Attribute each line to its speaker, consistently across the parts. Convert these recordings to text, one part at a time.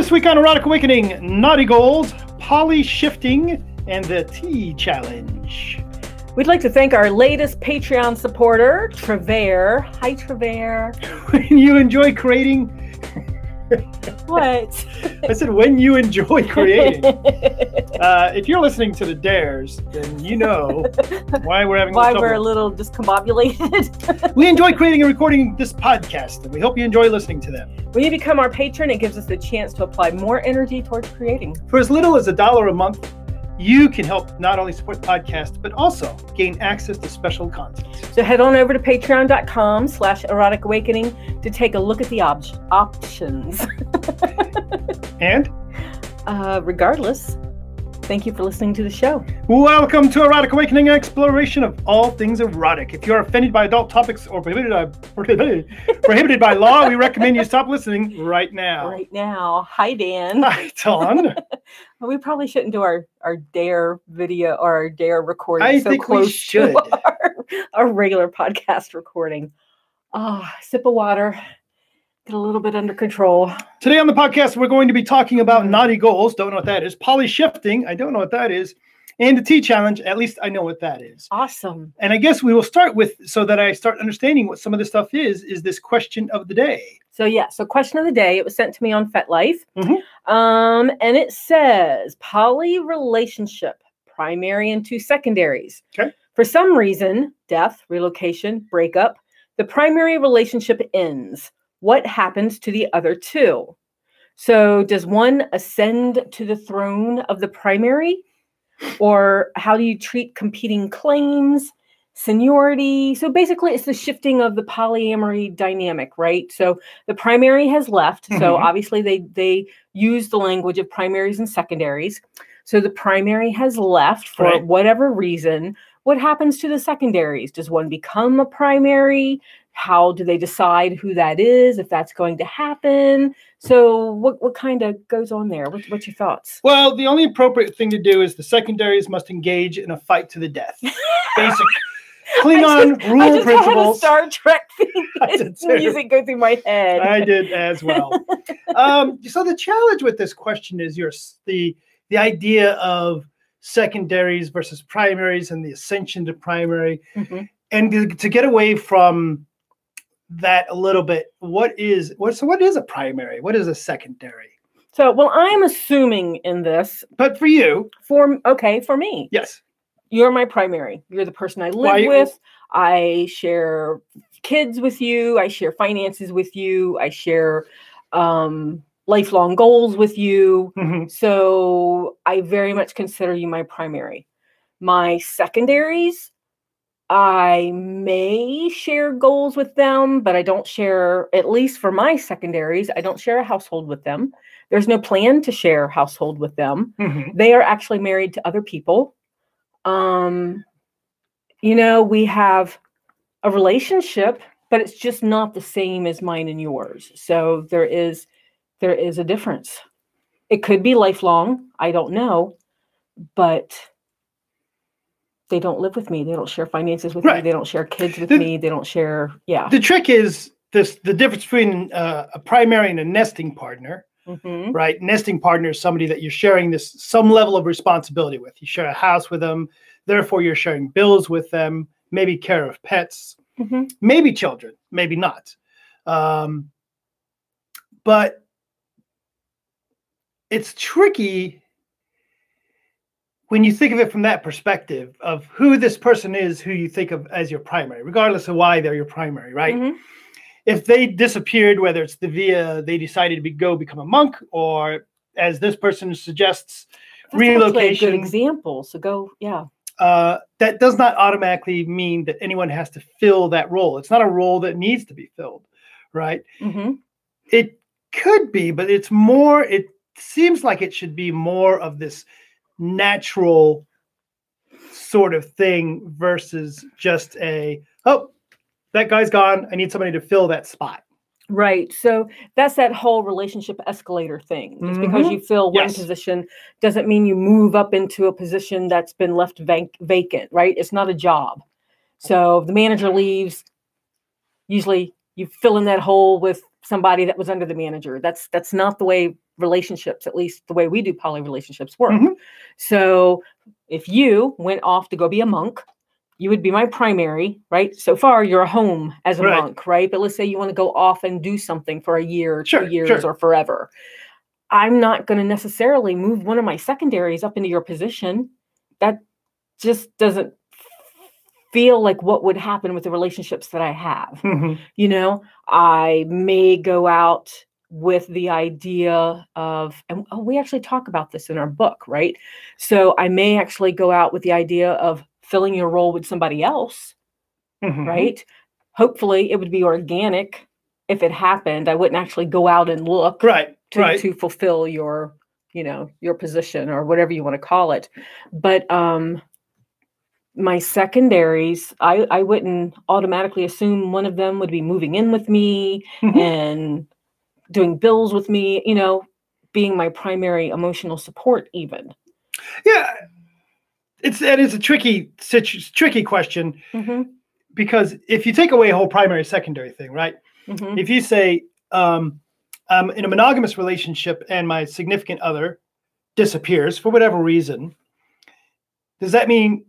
Speaker 1: This week on Erotic Awakening, Naughty Goals, Poly Shifting, and the Tea Challenge.
Speaker 2: We'd like to thank our latest Patreon supporter, Trevor. Hi, Trevor.
Speaker 1: When you enjoy creating,
Speaker 2: What?
Speaker 1: I said when you enjoy creating. Uh, if you're listening to the Dares, then you know why we're having
Speaker 2: Why we're a little discombobulated.
Speaker 1: We enjoy creating and recording this podcast, and we hope you enjoy listening to them.
Speaker 2: when you become our patron, it gives us the chance to apply more energy towards creating.
Speaker 1: For as little as a dollar a month, you can help not only support the podcast, but also gain access to special content.
Speaker 2: So head on over to patreon.com slash erotic awakening to take a look at the op- options.
Speaker 1: And
Speaker 2: Uh, regardless, thank you for listening to the show.
Speaker 1: welcome to Erotic Awakening exploration of all things erotic. If you're offended by adult topics or prohibited, uh, prohibited, prohibited by law, we recommend you stop listening right now.
Speaker 2: Right now, hi Dan.
Speaker 1: Hi, Dawn.
Speaker 2: Well, we probably shouldn't do our, our dare video or our dare recording
Speaker 1: I
Speaker 2: so
Speaker 1: think we
Speaker 2: close
Speaker 1: should.
Speaker 2: to our, our regular podcast recording. Ah, sip of water, get a little bit under control.
Speaker 1: Today on the podcast, we're going to be talking about
Speaker 2: Mm.
Speaker 1: naughty goals. Don't know what that is. Poly shifting. I don't know what that is. And the tea challenge. At least I know what that is.
Speaker 2: Awesome.
Speaker 1: And I guess we will start with, so that I start understanding what some of this stuff is, is this question of the day.
Speaker 2: So yeah, so question of the day. It was sent to me on FetLife,
Speaker 1: Mhm.
Speaker 2: um, and it says poly relationship, primary and two secondaries.
Speaker 1: Okay.
Speaker 2: For some reason, death, relocation, breakup, the primary relationship ends. What happens to the other two? So does one ascend to the throne of the primary, or how do you treat competing claims? seniority. So basically, it's the shifting of the polyamory dynamic, right? So the primary has left. So
Speaker 1: Mhm.
Speaker 2: obviously, they they use the language of primaries and secondaries. So the primary has left for
Speaker 1: Right.
Speaker 2: whatever reason. What happens to the secondaries? Does one become a primary? How do they decide who that is? If that's going to happen? So what what kind of goes on there? What, what's your thoughts?
Speaker 1: Well, the only appropriate thing to do is the secondaries must engage in a fight to the death. Basic Klingon
Speaker 2: I
Speaker 1: rule
Speaker 2: just had a
Speaker 1: principles.
Speaker 2: Star Trek thing.
Speaker 1: I
Speaker 2: music go through my head.
Speaker 1: I did as well. um, so the challenge with this question is your the the idea of secondaries versus primaries and the ascension to primary,
Speaker 2: Mhm.
Speaker 1: and to, to get away from that a little bit. What is what? So what is a primary? What is a secondary?
Speaker 2: So, well, I'm assuming in this
Speaker 1: But for you,
Speaker 2: for okay for me,
Speaker 1: yes.
Speaker 2: you're my primary. You're the person I live
Speaker 1: Why-
Speaker 2: with. I share kids with you. I share finances with you. I share um, lifelong goals with you.
Speaker 1: Mhm.
Speaker 2: So I very much consider you my primary. My secondaries, I may share goals with them, but I don't share, at least for my secondaries, I don't share a household with them. There's no plan to share a household with them.
Speaker 1: Mhm.
Speaker 2: They are actually married to other people. Um, you know, we have a relationship, but it's just not the same as mine and yours. So there is there is a difference. It could be lifelong, I don't know, but they don't live with me. They don't share finances with me. They don't share kids with
Speaker 1: The-
Speaker 2: me. They don't share, yeah.
Speaker 1: The trick is this: the difference between uh, a primary and a nesting partner.
Speaker 2: Mhm.
Speaker 1: right? Nesting partner is somebody that you're sharing this some level of responsibility with. You share a house with them, therefore you're sharing bills with them, maybe care of pets,
Speaker 2: Mhm.
Speaker 1: maybe children, maybe not. Um, but it's tricky when you think of it from that perspective of who this person is who you think of as your primary, regardless of why they're your primary, right?
Speaker 2: Mhm.
Speaker 1: if they disappeared, whether it's the via they decided to be, go become a monk, or as this person suggests,
Speaker 2: That's actually a
Speaker 1: relocation,
Speaker 2: good example. So go, yeah.
Speaker 1: uh, that does not automatically mean that anyone has to fill that role. It's not a role that needs to be filled, right?
Speaker 2: hmm
Speaker 1: It could be, but it's more. It seems like it should be more of this natural sort of thing versus just a oh that guy's gone. I need somebody to fill that spot.
Speaker 2: Right. So that's that whole relationship escalator thing. Just because
Speaker 1: Mhm.
Speaker 2: you fill one
Speaker 1: Yes.
Speaker 2: position doesn't mean you move up into a position that's been left vac- vacant, right? It's not a job. So the manager leaves, usually you fill in that hole with somebody that was under the manager. That's that's not the way relationships, at least the way we do poly relationships work.
Speaker 1: Mhm.
Speaker 2: So if you went off to go be a monk, you would be my primary, right? So far, you're a home as a
Speaker 1: Right.
Speaker 2: monk, right? But let's say you want to go off and do something for a year, or
Speaker 1: Sure,
Speaker 2: two years,
Speaker 1: sure.
Speaker 2: or forever. I'm not going to necessarily move one of my secondaries up into your position. That just doesn't feel like what would happen with the relationships that I have
Speaker 1: Mhm.
Speaker 2: you know i may go out with the idea of and oh, we actually talk about this in our book right so i may actually go out with the idea of filling your role with somebody else
Speaker 1: Mhm.
Speaker 2: right hopefully it would be organic if it happened i wouldn't actually go out and look
Speaker 1: Right.
Speaker 2: to,
Speaker 1: right.
Speaker 2: to fulfill your you know your position or whatever you want to call it but um my secondaries i i wouldn't automatically assume one of them would be moving in with me
Speaker 1: Mhm.
Speaker 2: and doing bills with me you know being my primary emotional support even
Speaker 1: Yeah. It's it is a tricky tricky question
Speaker 2: mm-hmm,
Speaker 1: because if you take away a whole primary secondary thing, right?
Speaker 2: mm-hmm.
Speaker 1: If you say um, I'm in a monogamous relationship and my significant other disappears for whatever reason, does that mean?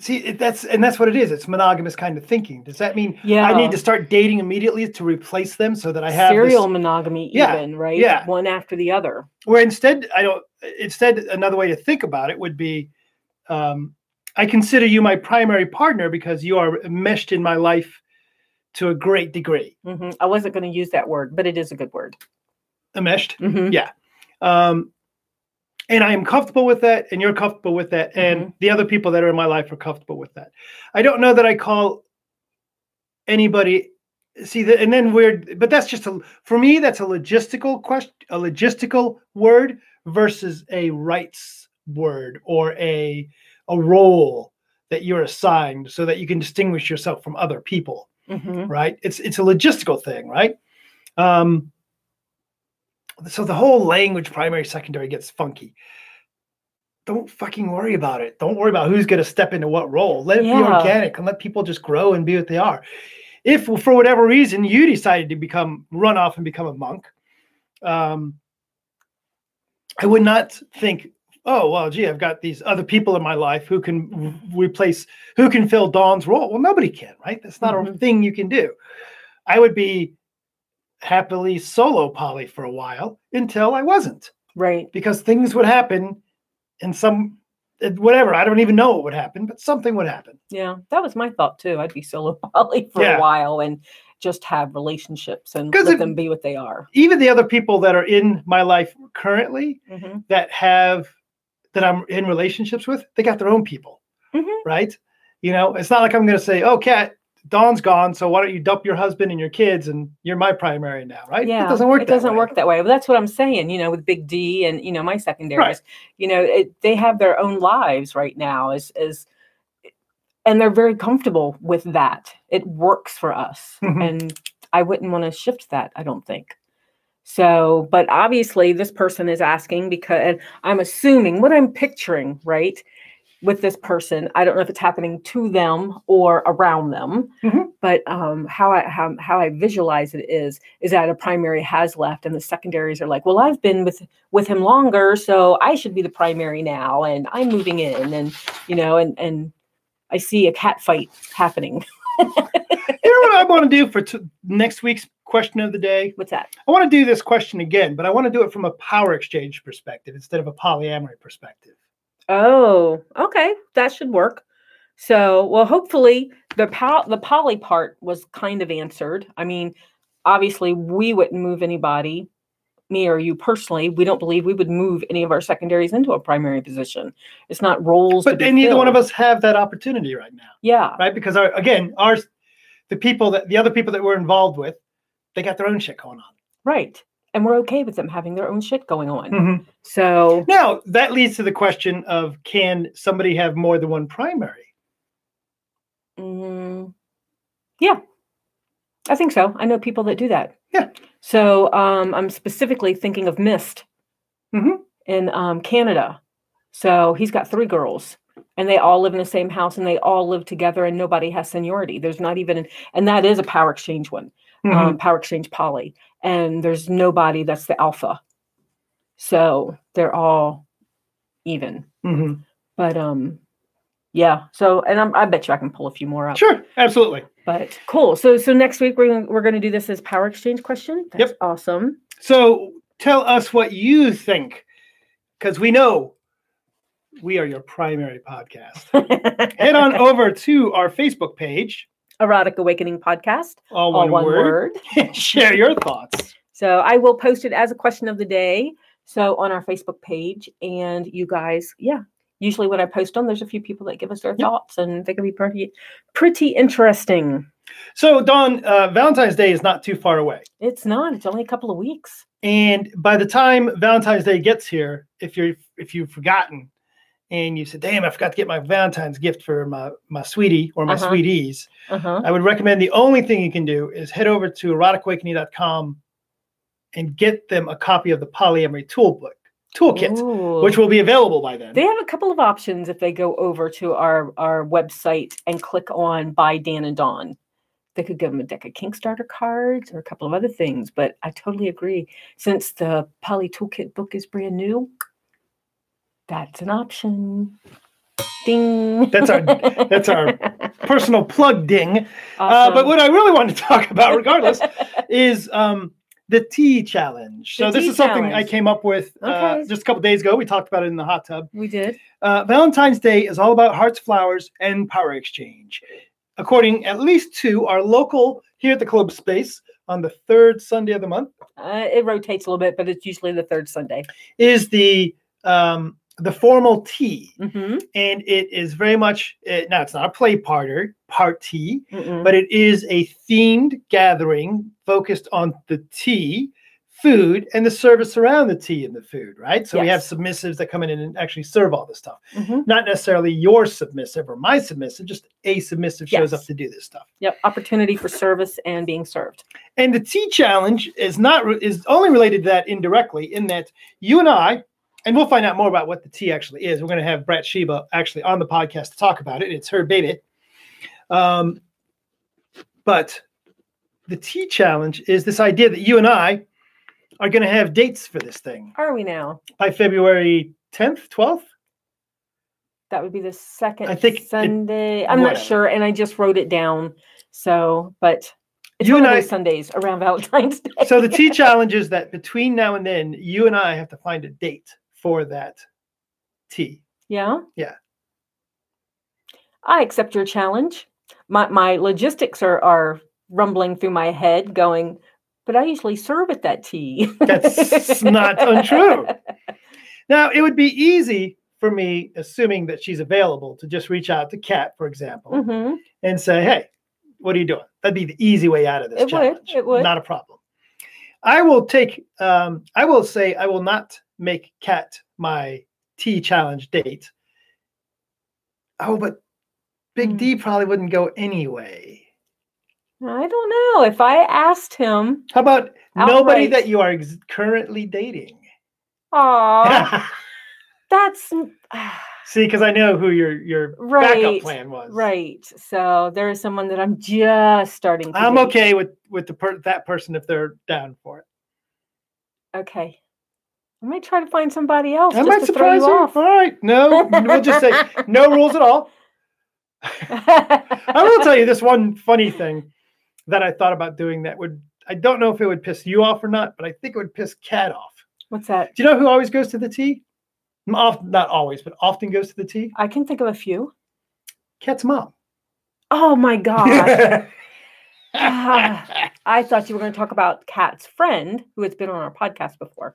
Speaker 1: See, it, that's and that's what it is. It's monogamous kind of thinking. Does that mean
Speaker 2: yeah
Speaker 1: I need to start dating immediately to replace them so that I have this-
Speaker 2: serial monogamy
Speaker 1: Yeah,
Speaker 2: even right
Speaker 1: yeah.
Speaker 2: one after the other
Speaker 1: where instead I don't instead another way to think about it would be um, I consider you my primary partner because you are meshed in my life to a great degree.
Speaker 2: hmm i wasn't going to use that word but it is a good word
Speaker 1: Enmeshed.
Speaker 2: hmm
Speaker 1: Um, and I am comfortable with that, and you're comfortable with that, and the other people that are in my life are comfortable with that. I don't know that I call anybody see that, and then weird, but that's just a for me that's a logistical question, a logistical word versus a rights word or a a role that you're assigned so that you can distinguish yourself from other people
Speaker 2: hmm
Speaker 1: right? It's it's a logistical thing, right? Um, so the whole language primary secondary gets funky. Don't fucking worry about it. Don't worry about who's going to step into what role. Let it be organic and let people just grow and be what they are. If for whatever reason you decided to become run off and become a monk, um, I would not think, oh well, gee, I've got these other people in my life who can re- replace, who can fill Dawn's role. Well, nobody can, right? That's not a
Speaker 2: Mhm.
Speaker 1: thing you can do. I would be happily solo poly for a while until I wasn't,
Speaker 2: right
Speaker 1: because things would happen, and some whatever I don't even know what would happen, but something would happen.
Speaker 2: Yeah, that was my thought too. I'd be solo poly for
Speaker 1: Yeah.
Speaker 2: a while and just have relationships and let
Speaker 1: if-
Speaker 2: them be what they are.
Speaker 1: Even the other people that are in my life currently
Speaker 2: hmm
Speaker 1: that have that I'm in relationships with, they got their own people,
Speaker 2: Mhm.
Speaker 1: right? You know, it's not like I'm going to say, "Oh, Kat, Dawn's gone, so why don't you dump your husband and your kids, and you're my primary now," right?
Speaker 2: Yeah,
Speaker 1: it doesn't work.
Speaker 2: It
Speaker 1: that
Speaker 2: doesn't
Speaker 1: way.
Speaker 2: work that way. But that's what I'm saying. You know, with Big D and you know my secondaries, you know, it, they have their own lives right now. As as and they're very comfortable with that. It works for us,
Speaker 1: Mhm.
Speaker 2: and I wouldn't want to shift that. I don't think. So, but obviously, this person is asking because and I'm assuming what I'm picturing, right, with this person. I don't know if it's happening to them or around them,
Speaker 1: Mhm.
Speaker 2: but um, how I how, how I visualize it is is that a primary has left, and the secondaries are like, well, I've been with with him longer, so I should be the primary now, and I'm moving in, and you know, and and I see a cat fight happening.
Speaker 1: You know what I want to do for t- next week's question of the day?
Speaker 2: What's that?
Speaker 1: I want to do this question again, but I want to do it from a power exchange perspective instead of a polyamory perspective.
Speaker 2: Oh, okay, that should work. So, well, hopefully the pow- the poly part was kind of answered. I mean, obviously we wouldn't move anybody, me or you personally. We don't believe we would move any of our secondaries into a primary position. It's not roles.
Speaker 1: But neither one of us have that opportunity right now,
Speaker 2: Yeah,
Speaker 1: right? Because our again, ours, the people that the other people that we're involved with, they got their own shit going on.
Speaker 2: right. And we're okay with them having their own shit going on.
Speaker 1: Mhm.
Speaker 2: So,
Speaker 1: Now that leads to the question of can somebody have more than one primary?
Speaker 2: Mm, yeah, I think so. I know people that do that.
Speaker 1: Yeah.
Speaker 2: So um, I'm specifically thinking of Mist
Speaker 1: Mhm.
Speaker 2: in um, Canada. So he's got three girls, and they all live in the same house, and they all live together, and nobody has seniority. There's not even, an, and that is a power exchange one,
Speaker 1: Mm-hmm.
Speaker 2: um, power exchange poly, and there's nobody that's the alpha. So they're all even.
Speaker 1: Mhm.
Speaker 2: But um yeah, so and I'm, I bet you I can pull a few more up.
Speaker 1: Sure, absolutely.
Speaker 2: But cool. So so next week we're gonna, we're going to do this as power exchange question. That's
Speaker 1: Yep.
Speaker 2: awesome.
Speaker 1: So tell us what you think, because we know we are your primary podcast. Head on over to our Facebook page,
Speaker 2: Erotic Awakening podcast.
Speaker 1: all
Speaker 2: All
Speaker 1: one,
Speaker 2: one
Speaker 1: word.
Speaker 2: word.
Speaker 1: Share your thoughts.
Speaker 2: So I will post it as a question of the day. So on our Facebook page, and you guys, yeah. Usually when I post them, there's a few people that give us their
Speaker 1: Yep.
Speaker 2: thoughts, and they can be pretty, pretty interesting.
Speaker 1: So, Dawn, uh, Valentine's Day is not too far away.
Speaker 2: It's not. It's only a couple of weeks.
Speaker 1: And by the time Valentine's Day gets here, if you're if you've forgotten and you said, damn, I forgot to get my Valentine's gift for my, my sweetie or my
Speaker 2: Uh-huh.
Speaker 1: sweeties,
Speaker 2: Uh huh.
Speaker 1: I would recommend the only thing you can do is head over to eroticawakening.com and get them a copy of the polyamory toolbook toolkit, which will be available by then.
Speaker 2: They have a couple of options if they go over to our our website and click on Buy Dan and Dawn. They could give them a deck of Kickstarter cards or a couple of other things, but I totally agree. Since the Poly Toolkit book is brand new, that's an option. Ding.
Speaker 1: That's our- that's our Personal plug ding. Uh, but what I really want to talk about, regardless, is um, the tea challenge.
Speaker 2: The
Speaker 1: So this is something I came up with uh,
Speaker 2: Okay.
Speaker 1: just a couple days ago. We talked about it in the hot tub.
Speaker 2: we did.
Speaker 1: Uh, Valentine's Day is all about hearts, flowers, and power exchange. According at least to our local here at the club space on the third Sunday of the month
Speaker 2: Uh, it rotates a little bit, but it's usually the third Sunday.
Speaker 1: is the um, the formal tea,
Speaker 2: Mm-hmm.
Speaker 1: and it is very much uh, now it's not a play party party,
Speaker 2: Mm-mm.
Speaker 1: but it is a themed gathering focused on the tea, food, and the service around the tea and the food. Right, so we have submissives that come in and actually serve all this stuff.
Speaker 2: Mhm.
Speaker 1: not necessarily your submissive or my submissive, just a submissive shows up to do this stuff.
Speaker 2: Yep. Opportunity for service and being served.
Speaker 1: And the tea challenge is not re- is only related to that indirectly in that you and I, and we'll find out more about what the tea actually is. We're going to have Brett Sheba actually on the podcast to talk about it. It's her baby. Um, but the tea challenge is this idea that you and I are going to have dates for this thing
Speaker 2: Are we now?
Speaker 1: by February 10th, 12th.
Speaker 2: That would be the second
Speaker 1: I think it-
Speaker 2: Sunday. I'm not sure, and I just wrote it down. So, but it's
Speaker 1: You
Speaker 2: one
Speaker 1: and
Speaker 2: of
Speaker 1: I-
Speaker 2: those Sundays around Valentine's Day.
Speaker 1: so the tea challenge is that between now and then, you and I have to find a date for that tea.
Speaker 2: yeah.
Speaker 1: Yeah.
Speaker 2: I accept your challenge. My my logistics are are rumbling through my head, going. But I usually serve at that tea.
Speaker 1: That's not untrue. Now, it would be easy for me, assuming that she's available, to just reach out to Kat, for example,
Speaker 2: hmm
Speaker 1: and say, "Hey, what are you doing?" That'd be the easy way out of this
Speaker 2: It would,
Speaker 1: challenge.
Speaker 2: it would.
Speaker 1: Not a problem. I will take. Um, I will say I will not make Kat my tea challenge date. Oh, but Big
Speaker 2: Hmm.
Speaker 1: D probably wouldn't go anyway.
Speaker 2: I don't know. If I asked him,
Speaker 1: How about nobody that you are ex- currently dating?
Speaker 2: oh, that's
Speaker 1: See, because I know who your your backup
Speaker 2: Right,
Speaker 1: plan was.
Speaker 2: right. So there is someone that I'm just starting to
Speaker 1: I'm
Speaker 2: date.
Speaker 1: okay with with the per- that person if they're down for it.
Speaker 2: Okay. I might try to find somebody else
Speaker 1: I
Speaker 2: just
Speaker 1: might
Speaker 2: to
Speaker 1: surprise
Speaker 2: throw you
Speaker 1: you.
Speaker 2: off.
Speaker 1: All right, no, we'll just say no rules at all. I will tell you this one funny thing that I thought about doing that would I don't know if it would piss you off or not, but I think it would piss Kat off.
Speaker 2: What's that?
Speaker 1: Do you know who always goes to the tea? Often, not always, but often goes to the tea.
Speaker 2: I can think of a few.
Speaker 1: Kat's mom.
Speaker 2: Oh my God. Ah, I thought you were going to talk about Kat's friend who has been on our podcast before.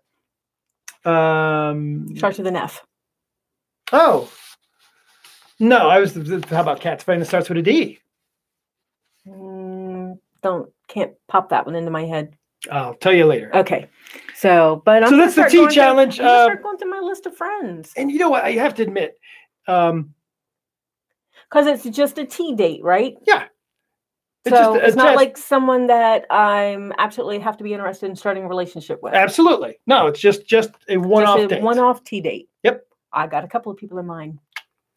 Speaker 1: Um.
Speaker 2: Starts with an F.
Speaker 1: Oh. No, I was. How about Kat's friend that starts with a D?
Speaker 2: Mm, don't can't pop that one into my head.
Speaker 1: I'll tell you later.
Speaker 2: Okay. So, but I'm
Speaker 1: So that's the tea challenge,
Speaker 2: I'm gonna
Speaker 1: uh,
Speaker 2: start going through my list of friends
Speaker 1: And you know what? I have to admit, um,
Speaker 2: because it's just a tea date, right?
Speaker 1: yeah.
Speaker 2: So
Speaker 1: just
Speaker 2: it's not like someone that I'm absolutely have to be interested in starting a relationship with.
Speaker 1: absolutely no. It's just just a one-off
Speaker 2: just a
Speaker 1: date.
Speaker 2: one-off tea date.
Speaker 1: Yep.
Speaker 2: I got a couple of people in mind.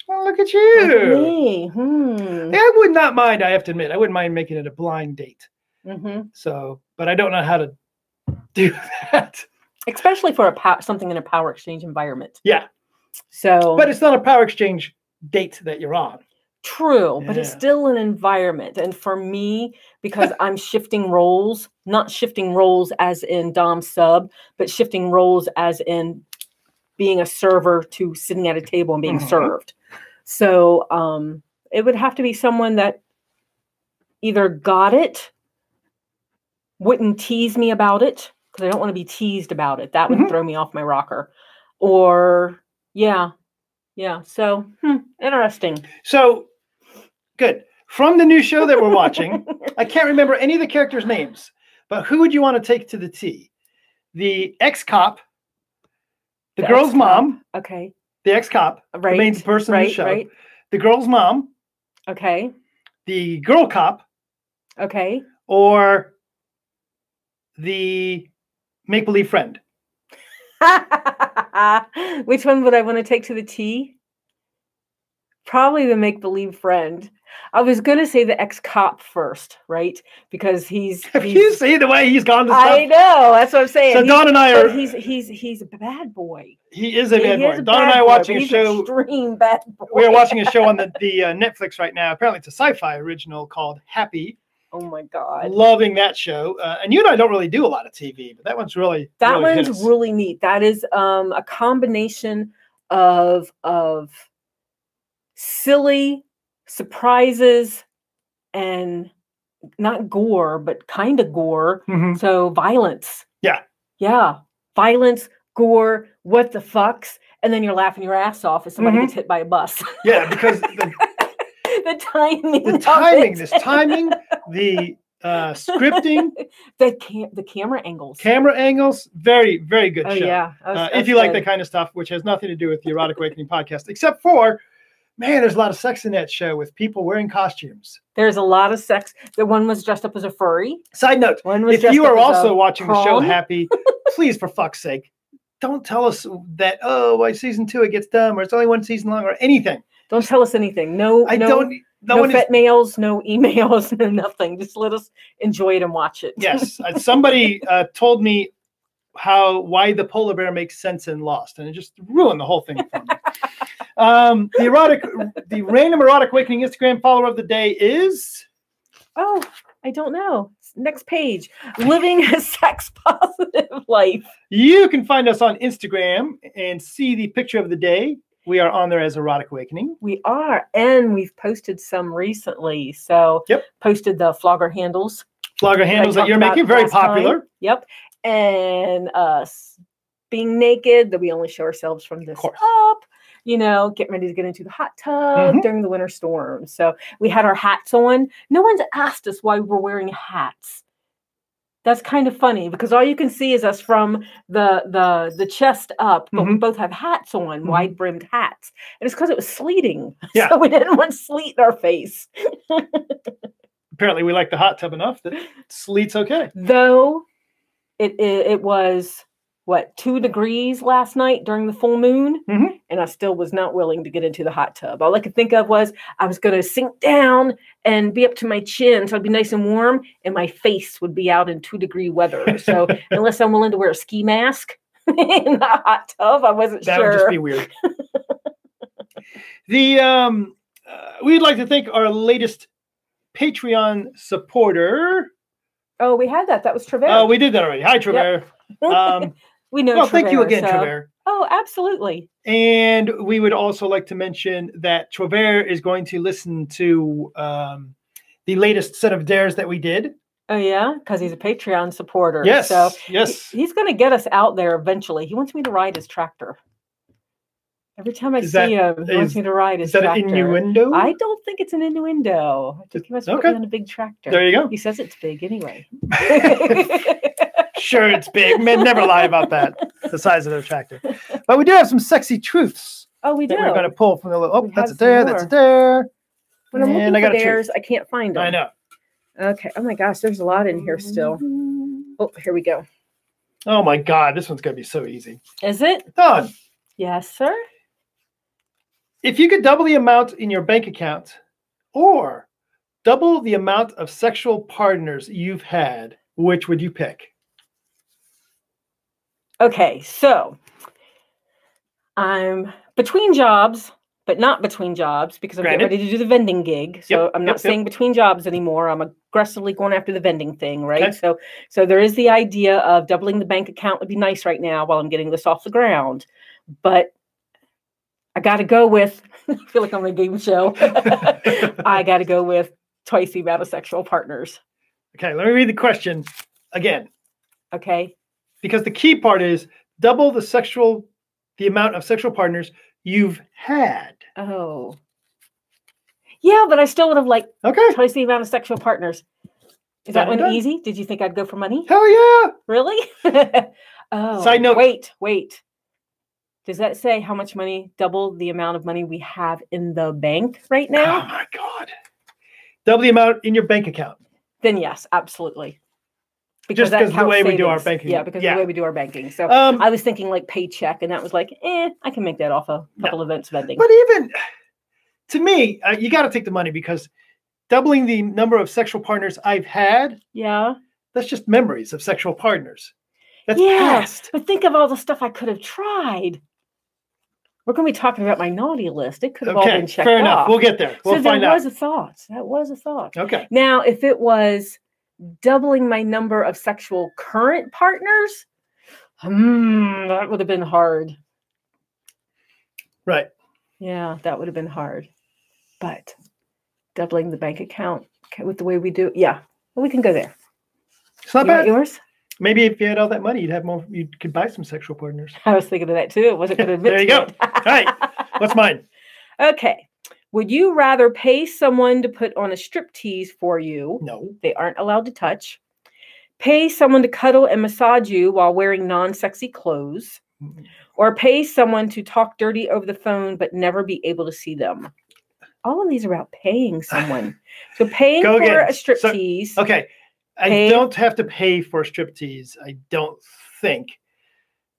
Speaker 1: Oh, look at
Speaker 2: Look at
Speaker 1: you.
Speaker 2: Me. Hmm.
Speaker 1: Yeah, I would not mind. I have to admit, I wouldn't mind making it a blind date.
Speaker 2: Mm-hmm.
Speaker 1: So, but I don't know how to do that.
Speaker 2: especially for a pow- something in a power exchange environment.
Speaker 1: Yeah.
Speaker 2: So,
Speaker 1: But it's not a power exchange date that you're on.
Speaker 2: True, but it's still an environment. And for me, because I'm shifting roles, not shifting roles as in Dom sub, but shifting roles as in being a server to sitting at a table and being
Speaker 1: Mhm.
Speaker 2: served. So um, it would have to be someone that either got it, wouldn't tease me about it, because I don't want to be teased about it. That would
Speaker 1: Mhm.
Speaker 2: throw me off my rocker. Or, yeah, yeah. So, hmm, interesting.
Speaker 1: So good. From the new show that we're watching, I can't remember any of the characters' names, but who would you want to take to the tea? The ex cop, the,
Speaker 2: The
Speaker 1: girl's
Speaker 2: ex-cop.
Speaker 1: mom,
Speaker 2: Okay.
Speaker 1: the ex cop,
Speaker 2: Right.
Speaker 1: the main person in the show,
Speaker 2: right.
Speaker 1: the girl's mom,
Speaker 2: Okay.
Speaker 1: the girl cop,
Speaker 2: Okay.
Speaker 1: or the make believe friend.
Speaker 2: Which one would I want to take to the tea? Probably the make believe friend. I was going to say the ex cop first, right? Because he's.
Speaker 1: Have
Speaker 2: he's
Speaker 1: you seen the way he's gone to Stuff?
Speaker 2: I know. That's what I'm saying.
Speaker 1: So
Speaker 2: He's-
Speaker 1: Don and I are.
Speaker 2: he's he's he's a bad boy.
Speaker 1: He is a bad
Speaker 2: is
Speaker 1: boy.
Speaker 2: a
Speaker 1: Don and I are watching
Speaker 2: but
Speaker 1: a show.
Speaker 2: Extreme bad boy.
Speaker 1: We are watching a show on the the uh, Netflix right now. Apparently, it's a sci-fi original called Happy.
Speaker 2: Oh my god.
Speaker 1: Loving that show. Uh, and you and I don't really do a lot of TV, but that one's really
Speaker 2: that
Speaker 1: really
Speaker 2: one's really neat that is um a combination of of silly surprises and not gore but kind of gore.
Speaker 1: Mhm.
Speaker 2: so violence.
Speaker 1: Yeah.
Speaker 2: yeah. Violence gore what the fucks. And then you're laughing your ass off as somebody
Speaker 1: Mhm.
Speaker 2: gets hit by a bus.
Speaker 1: Yeah, because the,
Speaker 2: the timing
Speaker 1: the timing, this timing, the uh, scripting,
Speaker 2: the cam- the camera angles.
Speaker 1: Camera angles, very very good
Speaker 2: oh
Speaker 1: show.
Speaker 2: yeah. Was-
Speaker 1: Uh, if you like that kind of stuff, which has nothing to do with the Erotic Awakening podcast, except for, man, there's a lot of sex in that show with people wearing costumes.
Speaker 2: There's a lot of sex. The one was dressed up as a furry.
Speaker 1: Side note:
Speaker 2: One was
Speaker 1: if you are also watching the show. Happy, please, for fuck's sake, don't tell us that oh, by season two it gets dumb or it's only one season long or anything.
Speaker 2: Don't tell us anything. No,
Speaker 1: I
Speaker 2: no,
Speaker 1: don't. No,
Speaker 2: no,
Speaker 1: is.
Speaker 2: mails, no emails, no nothing. Just let us enjoy it and watch it.
Speaker 1: Yes, somebody uh, told me how why the polar bear makes sense in Lost, and it just ruined the whole thing for me. um, the erotic, the random erotic awakening Instagram follower of the day is
Speaker 2: Oh, I don't know. Next page. Living a sex positive life.
Speaker 1: you can find us on Instagram and see the picture of the day. We are on there as erotic awakening.
Speaker 2: We are, and we've posted some recently. So,
Speaker 1: Yep.
Speaker 2: posted the flogger handles.
Speaker 1: Flogger handles that you're making very
Speaker 2: last time.
Speaker 1: popular.
Speaker 2: Yep. And us being naked, that we only show ourselves from this up, you know, getting ready to get into the hot tub
Speaker 1: Mhm.
Speaker 2: during the winter storm. So we had our hats on. No one's asked us why we're wearing hats. That's kind of funny because all you can see is us from the the the chest up, but we
Speaker 1: Mhm.
Speaker 2: both have hats on,
Speaker 1: Mhm.
Speaker 2: wide brimmed hats. And it's because it was sleeting.
Speaker 1: Yeah.
Speaker 2: So we didn't want sleet in our face.
Speaker 1: Apparently, we like the hot tub enough that sleet's okay.
Speaker 2: though it, it it was what two degrees last night during the full moon
Speaker 1: Mhm.
Speaker 2: and i still was not willing to get into the hot tub all i could think of was i was going to sink down and be up to my chin so i'd be nice and warm and my face would be out in two degree weather so unless i'm willing to wear a ski mask in the hot tub i wasn't sure That
Speaker 1: would just be weird. the um, uh, we'd like to thank our latest Patreon supporter.
Speaker 2: Oh we had that that was Trevor.
Speaker 1: Oh, we did that already. Hi, Trevor. Um,
Speaker 2: we know
Speaker 1: well, thank you again,
Speaker 2: so-
Speaker 1: Trevor.
Speaker 2: oh absolutely
Speaker 1: And we would also like to mention that Trevor is going to listen to um, the latest set of dares that we did.
Speaker 2: oh yeah because he's a patreon supporter
Speaker 1: Yes,
Speaker 2: so He-
Speaker 1: yes.
Speaker 2: he's going to get us out there eventually. He wants me to ride his tractor. Every time I
Speaker 1: Is
Speaker 2: see
Speaker 1: that-
Speaker 2: him, he wants me to ride his
Speaker 1: Is that
Speaker 2: tractor.
Speaker 1: an innuendo?
Speaker 2: I don't think it's an innuendo. I think he must
Speaker 1: Okay.
Speaker 2: on a big tractor.
Speaker 1: there you go.
Speaker 2: He says it's big anyway.
Speaker 1: sure, it's big. Men never lie about that. The size of their tractor. But we do have some sexy truths
Speaker 2: oh, we do.
Speaker 1: we're going to pull from the little. Oh,
Speaker 2: We
Speaker 1: that's a
Speaker 2: have some
Speaker 1: dare. That's a
Speaker 2: more.
Speaker 1: dare.
Speaker 2: when I'm
Speaker 1: and
Speaker 2: looking
Speaker 1: I got
Speaker 2: for I can't find them.
Speaker 1: I know.
Speaker 2: Okay. Oh my gosh, there's a lot in here still. Oh, here we go.
Speaker 1: Oh my God, this one's going to be so easy.
Speaker 2: Is it?
Speaker 1: Done.
Speaker 2: Yes, sir.
Speaker 1: If you could double the amount in your bank account or double the amount of sexual partners you've had, which would you pick?
Speaker 2: Okay, so I'm between jobs, but not between jobs because I'm getting ready to do the vending gig. So
Speaker 1: Yep,
Speaker 2: I'm not
Speaker 1: yep.
Speaker 2: saying between jobs anymore. I'm aggressively going after the vending thing, right?
Speaker 1: Okay.
Speaker 2: So so there is the idea of doubling the bank account would be nice right now while I'm getting this off the ground. But I got to go with I feel like I'm on a game show. I got to go with twice the amount of sexual partners.
Speaker 1: Okay, let me read the question again
Speaker 2: Okay.
Speaker 1: because the key part is double the sexual, the amount of sexual partners you've had.
Speaker 2: Oh. Yeah, but I still would have liked
Speaker 1: Okay,
Speaker 2: twice the amount of sexual partners. Is that
Speaker 1: and
Speaker 2: one
Speaker 1: done.
Speaker 2: easy? Did you think I'd go for money?
Speaker 1: hell yeah.
Speaker 2: Really? oh.
Speaker 1: Side note-
Speaker 2: Wait, wait. Does that say how much money, double the amount of money we have in the bank right now?
Speaker 1: Oh my god, double the amount in your bank account.
Speaker 2: Then yes, absolutely.
Speaker 1: Just
Speaker 2: that
Speaker 1: 'cause the way we do our banking.
Speaker 2: Yeah, because
Speaker 1: Yeah.
Speaker 2: the way we do our banking. So
Speaker 1: Um,
Speaker 2: I was thinking like paycheck, and that was like, eh, I can make that off a
Speaker 1: No.
Speaker 2: couple events vending.
Speaker 1: But even to me, uh, you got to take the money because doubling the number of sexual partners I've had,
Speaker 2: yeah.
Speaker 1: that's just memories of sexual partners. That's
Speaker 2: Yeah,
Speaker 1: past.
Speaker 2: But think of all the stuff I could have tried. We're going to be talking about my naughty list. It could have all been checked
Speaker 1: fair enough.
Speaker 2: off.
Speaker 1: We'll get there. We'll
Speaker 2: so
Speaker 1: find
Speaker 2: that
Speaker 1: out.
Speaker 2: was a thought. That was a thought.
Speaker 1: Okay.
Speaker 2: Now, if it was doubling my number of sexual current partners, hmm, that would have been hard.
Speaker 1: Right.
Speaker 2: Yeah, that would have been hard. But doubling the bank account okay, with the way we do, yeah, well, we can go there.
Speaker 1: It's not
Speaker 2: You
Speaker 1: bad.
Speaker 2: yours?
Speaker 1: Maybe if you had all that money, you'd have more. You could buy some sexual partners.
Speaker 2: I was thinking of that too. I wasn't going to admit
Speaker 1: There you go.
Speaker 2: it.
Speaker 1: right. What's mine?
Speaker 2: Okay. Would you rather pay someone to put on a strip tease for you?
Speaker 1: No.
Speaker 2: They aren't allowed to touch. Pay someone to cuddle and massage you while wearing non sexy clothes. Mm. Or pay someone to talk dirty over the phone but never be able to see them. All of these are about paying someone. So paying
Speaker 1: Go
Speaker 2: for
Speaker 1: again.
Speaker 2: a strip
Speaker 1: So-
Speaker 2: tease.
Speaker 1: Okay. I
Speaker 2: Pay-
Speaker 1: don't have to pay for striptease. I don't think.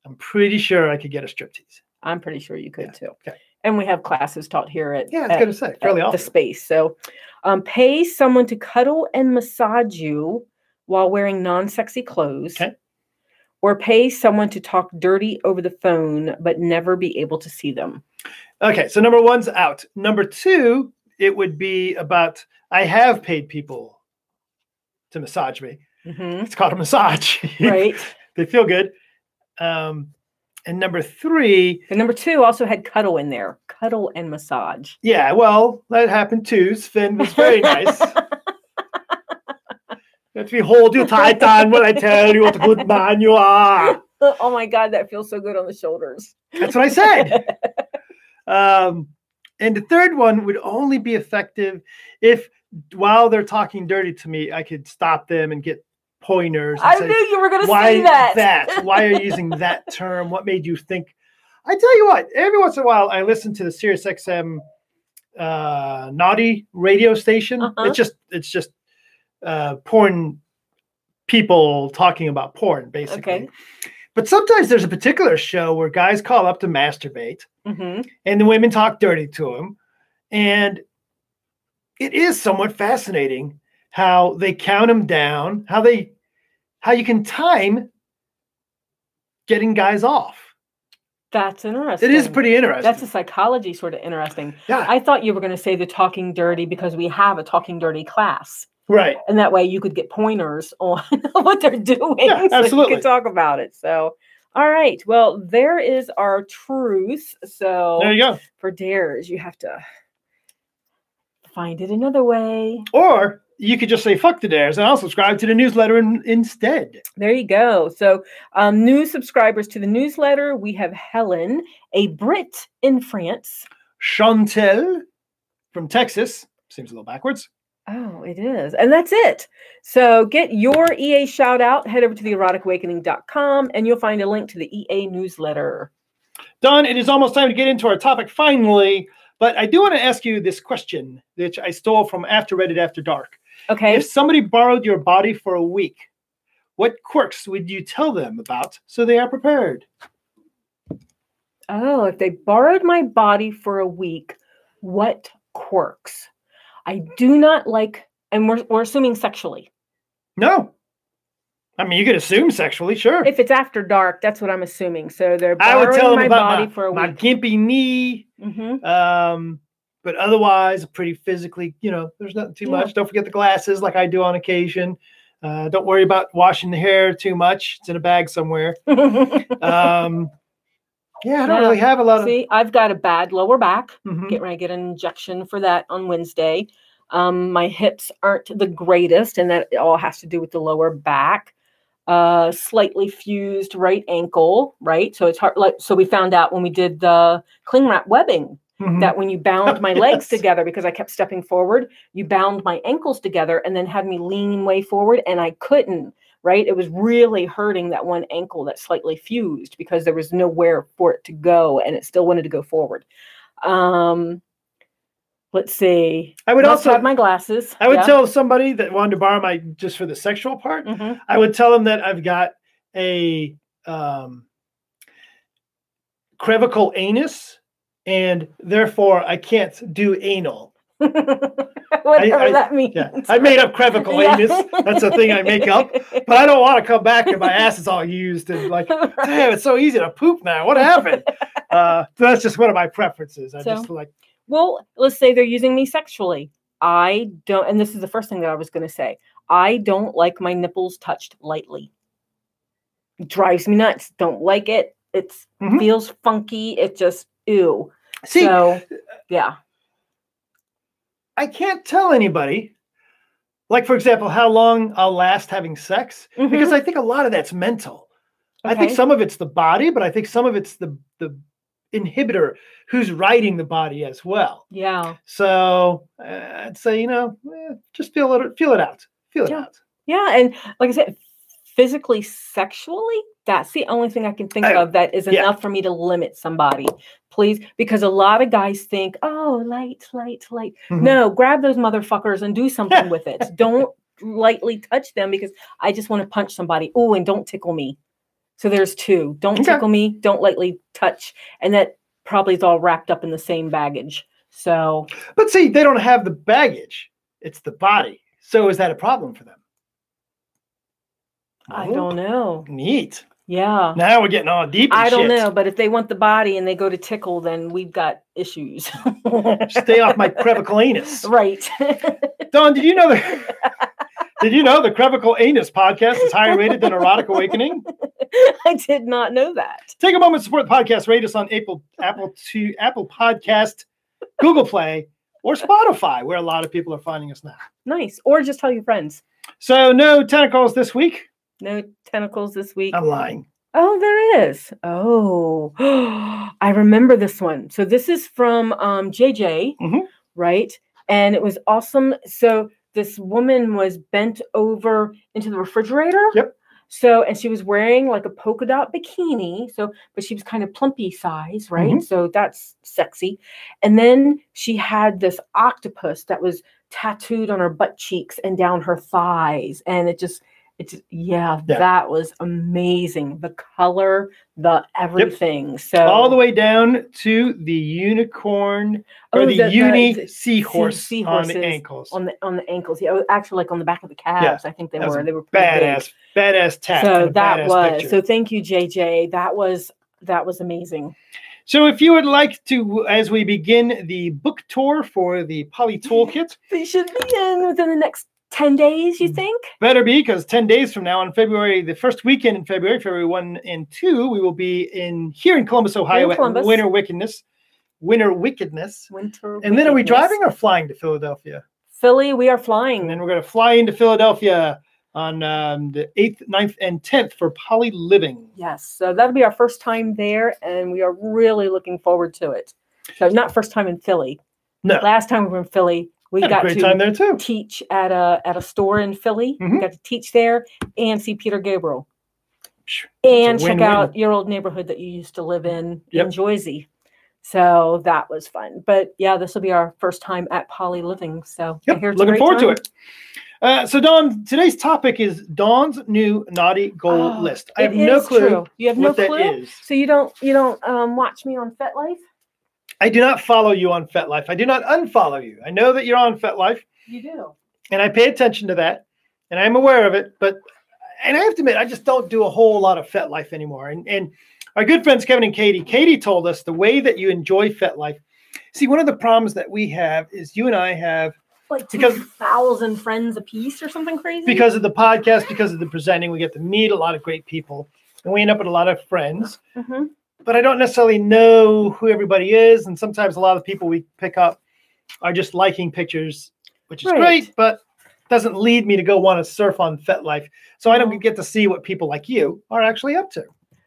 Speaker 1: I'm pretty sure I could get a striptease.
Speaker 2: I'm pretty sure you could
Speaker 1: Yeah,
Speaker 2: too.
Speaker 1: okay.
Speaker 2: And we have classes taught here at,
Speaker 1: Yeah, I was gonna say fairly often.
Speaker 2: the space. So um, pay someone to cuddle and massage you while wearing non-sexy clothes.
Speaker 1: Okay.
Speaker 2: Or pay someone to talk dirty over the phone but never be able to see them.
Speaker 1: Okay, so number one's out. Number two, it would be about I have paid people to massage me.
Speaker 2: Mhm.
Speaker 1: It's called a massage.
Speaker 2: Right.
Speaker 1: they feel good. Um, and number three,
Speaker 2: and number two also had cuddle in there. Cuddle and massage.
Speaker 1: yeah, well, that happened too. Sven was very nice. Let me hold you tight on when I tell you what a good man you are.
Speaker 2: oh my god, that feels so good on the shoulders.
Speaker 1: That's what I said. um, and the third one would only be effective if, while they're talking dirty to me, I could stop them and get pointers. And
Speaker 2: I
Speaker 1: say,
Speaker 2: knew you were going to
Speaker 1: Why
Speaker 2: say that.
Speaker 1: Why are you using that term? What made you think? I tell you what. Every once in a while, I listen to the Sirius XM uh, naughty radio station.
Speaker 2: Uh-huh.
Speaker 1: It's just it's just uh, porn people talking about porn, basically.
Speaker 2: Okay.
Speaker 1: But sometimes there's a particular show where guys call up to masturbate
Speaker 2: hmm
Speaker 1: and the women talk dirty to them. And it is somewhat fascinating how they count them down, how they how you can time getting guys off.
Speaker 2: That's interesting.
Speaker 1: It is pretty interesting.
Speaker 2: That's a psychology sort of interesting.
Speaker 1: yeah,
Speaker 2: I thought you were going to say the talking dirty because we have a talking dirty class.
Speaker 1: right.
Speaker 2: And that way you could get pointers on what they're doing.
Speaker 1: Yeah,
Speaker 2: so you
Speaker 1: absolutely.
Speaker 2: could talk about it. So, all right. Well, there is our truth. So,
Speaker 1: There you go.
Speaker 2: for dares, you have to find it another way.
Speaker 1: Or you could just say fuck the dares and I'll subscribe to the newsletter in, instead.
Speaker 2: There you go. So, um, new subscribers to the newsletter, we have Helen, a Brit in France.
Speaker 1: Chantel from Texas. Seems a little backwards.
Speaker 2: Oh, it is. And that's it. So get your EA shout out, head over to theeroticawakening.com, and you'll find a link to the EA newsletter.
Speaker 1: Done. it is almost time to get into our topic finally. But I do want to ask you this question, which I stole from After Reddit After Dark.
Speaker 2: Okay.
Speaker 1: If somebody borrowed your body for a week, what quirks would you tell them about so they are prepared?
Speaker 2: Oh, if they borrowed my body for a week, what quirks? I do not like, and we're, we're assuming sexually.
Speaker 1: No. I mean, you could assume sexually, sure.
Speaker 2: If it's after dark, that's what I'm assuming. So they're
Speaker 1: I would
Speaker 2: borrowing
Speaker 1: tell them
Speaker 2: my
Speaker 1: about
Speaker 2: body
Speaker 1: my,
Speaker 2: for a
Speaker 1: my
Speaker 2: week.
Speaker 1: gimpy knee.
Speaker 2: hmm
Speaker 1: Um, but otherwise, pretty physically, you know, there's nothing too
Speaker 2: Yeah.
Speaker 1: much. Don't forget the glasses, like I do on occasion. Uh, don't worry about washing the hair too much. It's in a bag somewhere. Um, yeah, I don't really have a lot of.
Speaker 2: See, I've got a bad lower back.
Speaker 1: Mhm.
Speaker 2: Get ready to get an injection for that on Wednesday. Um, my hips aren't the greatest, and that all has to do with the lower back. Uh, slightly fused right ankle, right? So it's hard. Like so, we found out when we did the cling wrap webbing
Speaker 1: Mhm.
Speaker 2: that when you bound my legs
Speaker 1: Yes.
Speaker 2: together because I kept stepping forward, you bound my ankles together and then had me lean way forward, and I couldn't. Right, it was really hurting that one ankle that slightly fused because there was nowhere for it to go, and it still wanted to go forward. Um, let's see.
Speaker 1: I would
Speaker 2: Must
Speaker 1: also.
Speaker 2: have my glasses.
Speaker 1: I would
Speaker 2: yeah.
Speaker 1: tell somebody that wanted to borrow my just for the sexual part.
Speaker 2: Mhm.
Speaker 1: I would tell them that I've got a um, crevical anus, and therefore I can't do anal.
Speaker 2: Whatever
Speaker 1: I-
Speaker 2: that means.
Speaker 1: Yeah, I made up crevical
Speaker 2: Yeah.
Speaker 1: anus. That's a thing I make up. But I don't want to come back and my ass is all used and like, damn, it's so easy to poop now. What happened? Uh, so that's just one of my preferences. I
Speaker 2: So-
Speaker 1: just like,
Speaker 2: Well, let's say they're using me sexually. I don't, and this is the first thing that I was going to say. I don't like my nipples touched lightly. It drives me nuts. Don't like it. It
Speaker 1: Mhm.
Speaker 2: feels funky. It just ew.
Speaker 1: see,
Speaker 2: so, yeah.
Speaker 1: I can't tell anybody, like for example, how long I'll last having sex because I think a lot of that's mental. I think
Speaker 2: Mm-hmm.
Speaker 1: Some of it's the body, but I think some of it's the the inhibitor who's writing the body as well.
Speaker 2: yeah,
Speaker 1: So uh, I'd say you know eh, just feel it feel it out, feel it
Speaker 2: Yeah.
Speaker 1: out.
Speaker 2: yeah, and like I said, physically, sexually, that's the only thing I can think
Speaker 1: I-
Speaker 2: of that is
Speaker 1: yeah.
Speaker 2: enough for me to limit somebody. Please, because a lot of guys think, oh, light, light, light.
Speaker 1: Mhm.
Speaker 2: No, grab those motherfuckers and do something with it. Don't lightly touch them because I just want to punch somebody. Oh, and don't tickle me. So there's two. Don't
Speaker 1: Okay.
Speaker 2: tickle me. Don't lightly touch. And that probably is all wrapped up in the same baggage. So
Speaker 1: But see, they don't have the baggage; it's the body. So is that a problem for them?
Speaker 2: I
Speaker 1: Oh,
Speaker 2: don't know.
Speaker 1: Neat.
Speaker 2: Yeah.
Speaker 1: Now we're getting all deep.
Speaker 2: I don't
Speaker 1: shit.
Speaker 2: know, but if they want the body and they go to tickle, then we've got issues.
Speaker 1: Stay off my crevical anus.
Speaker 2: right.
Speaker 1: Don, did you know that? Did you know the crevical anus podcast is higher rated than Erotic Awakening?
Speaker 2: I did not know that.
Speaker 1: Take a moment to support the podcast. Rate us on Apple, Apple to Apple Podcast, Google Play, or Spotify, where a lot of people are finding us now.
Speaker 2: Nice. Or just tell your friends.
Speaker 1: So no tentacles this week.
Speaker 2: No tentacles this week.
Speaker 1: I'm lying.
Speaker 2: Oh, there is. Oh, I remember this one. So this is from um, JJ,
Speaker 1: Mhm.
Speaker 2: right? And it was awesome. So this woman was bent over into the refrigerator.
Speaker 1: Yep.
Speaker 2: So and she was wearing like a polka dot bikini. So, but she was kind of plumpy size, right?
Speaker 1: Mhm.
Speaker 2: So that's sexy. And then she had this octopus that was tattooed on her butt cheeks and down her thighs, and it just it just yeah,
Speaker 1: Yeah.
Speaker 2: that was amazing. The color, the everything. So
Speaker 1: All the way down to the unicorn or
Speaker 2: Oh,
Speaker 1: the,
Speaker 2: the-
Speaker 1: uni
Speaker 2: the
Speaker 1: seahorse on the ankles.
Speaker 2: on the on the ankles. Yeah, oh, actually like on the back of the calves. I think they
Speaker 1: that
Speaker 2: were. They were pretty big.
Speaker 1: badass, badass tap.
Speaker 2: So that was
Speaker 1: picture.
Speaker 2: so. Thank you, JJ. That was that was amazing.
Speaker 1: So if you would like to, as we begin the book tour for the Poly Toolkit,
Speaker 2: They should be in within the next ten days.
Speaker 1: Mm.
Speaker 2: You think?
Speaker 1: better be because 10 days from now on February, the first weekend in February, February 1 and 2, we will be in here in Columbus, Ohio at
Speaker 2: Columbus.
Speaker 1: Winter Wickedness. Winter Wickedness.
Speaker 2: Winter.
Speaker 1: And then are we driving or flying to Philadelphia?
Speaker 2: Philly? We are
Speaker 1: And
Speaker 2: flying.
Speaker 1: then we're going to fly into Philadelphia on um, the 8th, 9th, and 10th for Poly Living.
Speaker 2: Yes. So that'll be our first time there, and we are really looking forward to it. So not first time in Philly.
Speaker 1: No.
Speaker 2: Last time we were in Philly, we
Speaker 1: Had a
Speaker 2: got
Speaker 1: great
Speaker 2: to
Speaker 1: time there too.
Speaker 2: teach at a at a store in Philly.
Speaker 1: Mhm.
Speaker 2: We got to teach there and see Peter Gabriel and check out your old neighborhood that you used to live in
Speaker 1: Yep.
Speaker 2: in Jersey. So that was fun. But yeah, this will be our first time at Poly Living. So
Speaker 1: Yep,
Speaker 2: a
Speaker 1: looking forward to it. Uh, so, Don, today's topic is Don's new naughty goal
Speaker 2: Oh,
Speaker 1: list. I have no clue
Speaker 2: true. You have no clue.
Speaker 1: is.
Speaker 2: So you don't you don't um, watch me on FetLife?
Speaker 1: I do not follow you on FetLife. I do not unfollow you. I know that you're on FetLife,
Speaker 2: You do.
Speaker 1: and I pay attention to that, and I'm aware of it. But and I have to admit, I just don't do a whole lot of FetLife anymore. And and our good friends Kevin and Katie, Katie told us the way that you enjoy FetLife. See, one of the problems that we have is you and I have
Speaker 2: Like
Speaker 1: Because-
Speaker 2: thousand friends a piece or something crazy.
Speaker 1: because of the podcast, because of the presenting, we get to meet a lot of great people, and we end up with a lot of friends.
Speaker 2: Mhm.
Speaker 1: But I don't necessarily know who everybody is, and sometimes a lot of people we pick up are just liking pictures, which is
Speaker 2: Right.
Speaker 1: great, but doesn't lead me to go want to surf on FetLife. So I don't get to see what people like you are actually up to.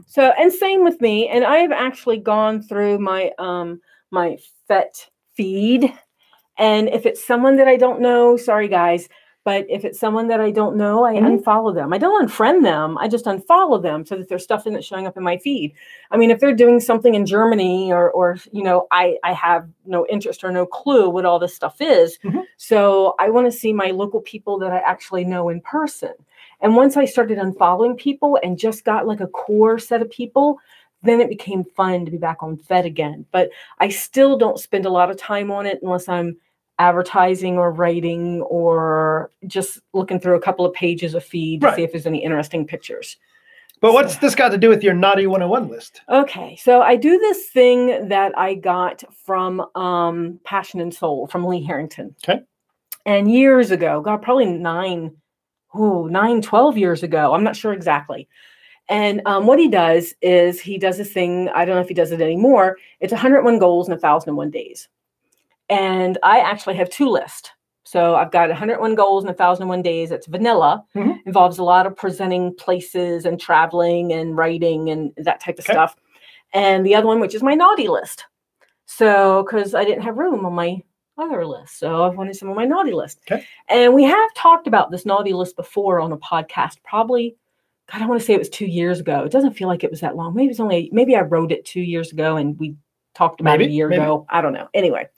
Speaker 2: So and same with me. And I've actually gone through my um my FET feed. And if it's someone that I don't know, sorry guys, but if it's someone that I don't know, I
Speaker 1: Mhm.
Speaker 2: unfollow them. I don't unfriend them. I just unfollow them so that their stuff isn't showing up in my feed. I mean, if they're doing something in Germany or or you know, I I have no interest or no clue what all this stuff is.
Speaker 1: Mhm.
Speaker 2: So I want to see my local people that I actually know in person. And once I started unfollowing people and just got like a core set of people, then it became fun to be back on Fet again. But I still don't spend a lot of time on it unless I'm advertising or writing or just looking through a couple of pages of feed to
Speaker 1: Right.
Speaker 2: see if there's any interesting pictures.
Speaker 1: But what's this got to do with your naughty 101 list?
Speaker 2: Okay, so I do this thing that I got from um, Passion and Soul from Lee Harrington.
Speaker 1: Okay.
Speaker 2: And years ago, God, probably nine, ooh, nine, 12 years ago. I'm not sure exactly. And um, what he does is he does this thing, I don't know if he does it anymore. It's 101 goals in 1001 days. And I actually have two lists. So I've got 101 goals in 1001 days. It's vanilla,
Speaker 1: Mhm.
Speaker 2: involves a lot of presenting places and traveling and writing and that type of
Speaker 1: Okay.
Speaker 2: stuff. And the other one, which is my naughty list. So, because I didn't have room on my other list. So I wanted some on my naughty list.
Speaker 1: Okay.
Speaker 2: And we have talked about this naughty list before on a podcast, probably, God, I want to say it was two years ago. It doesn't feel like it was that long. Maybe it's only, maybe I wrote it two years ago and we talked about it a year
Speaker 1: maybe.
Speaker 2: ago. I don't know. Anyway,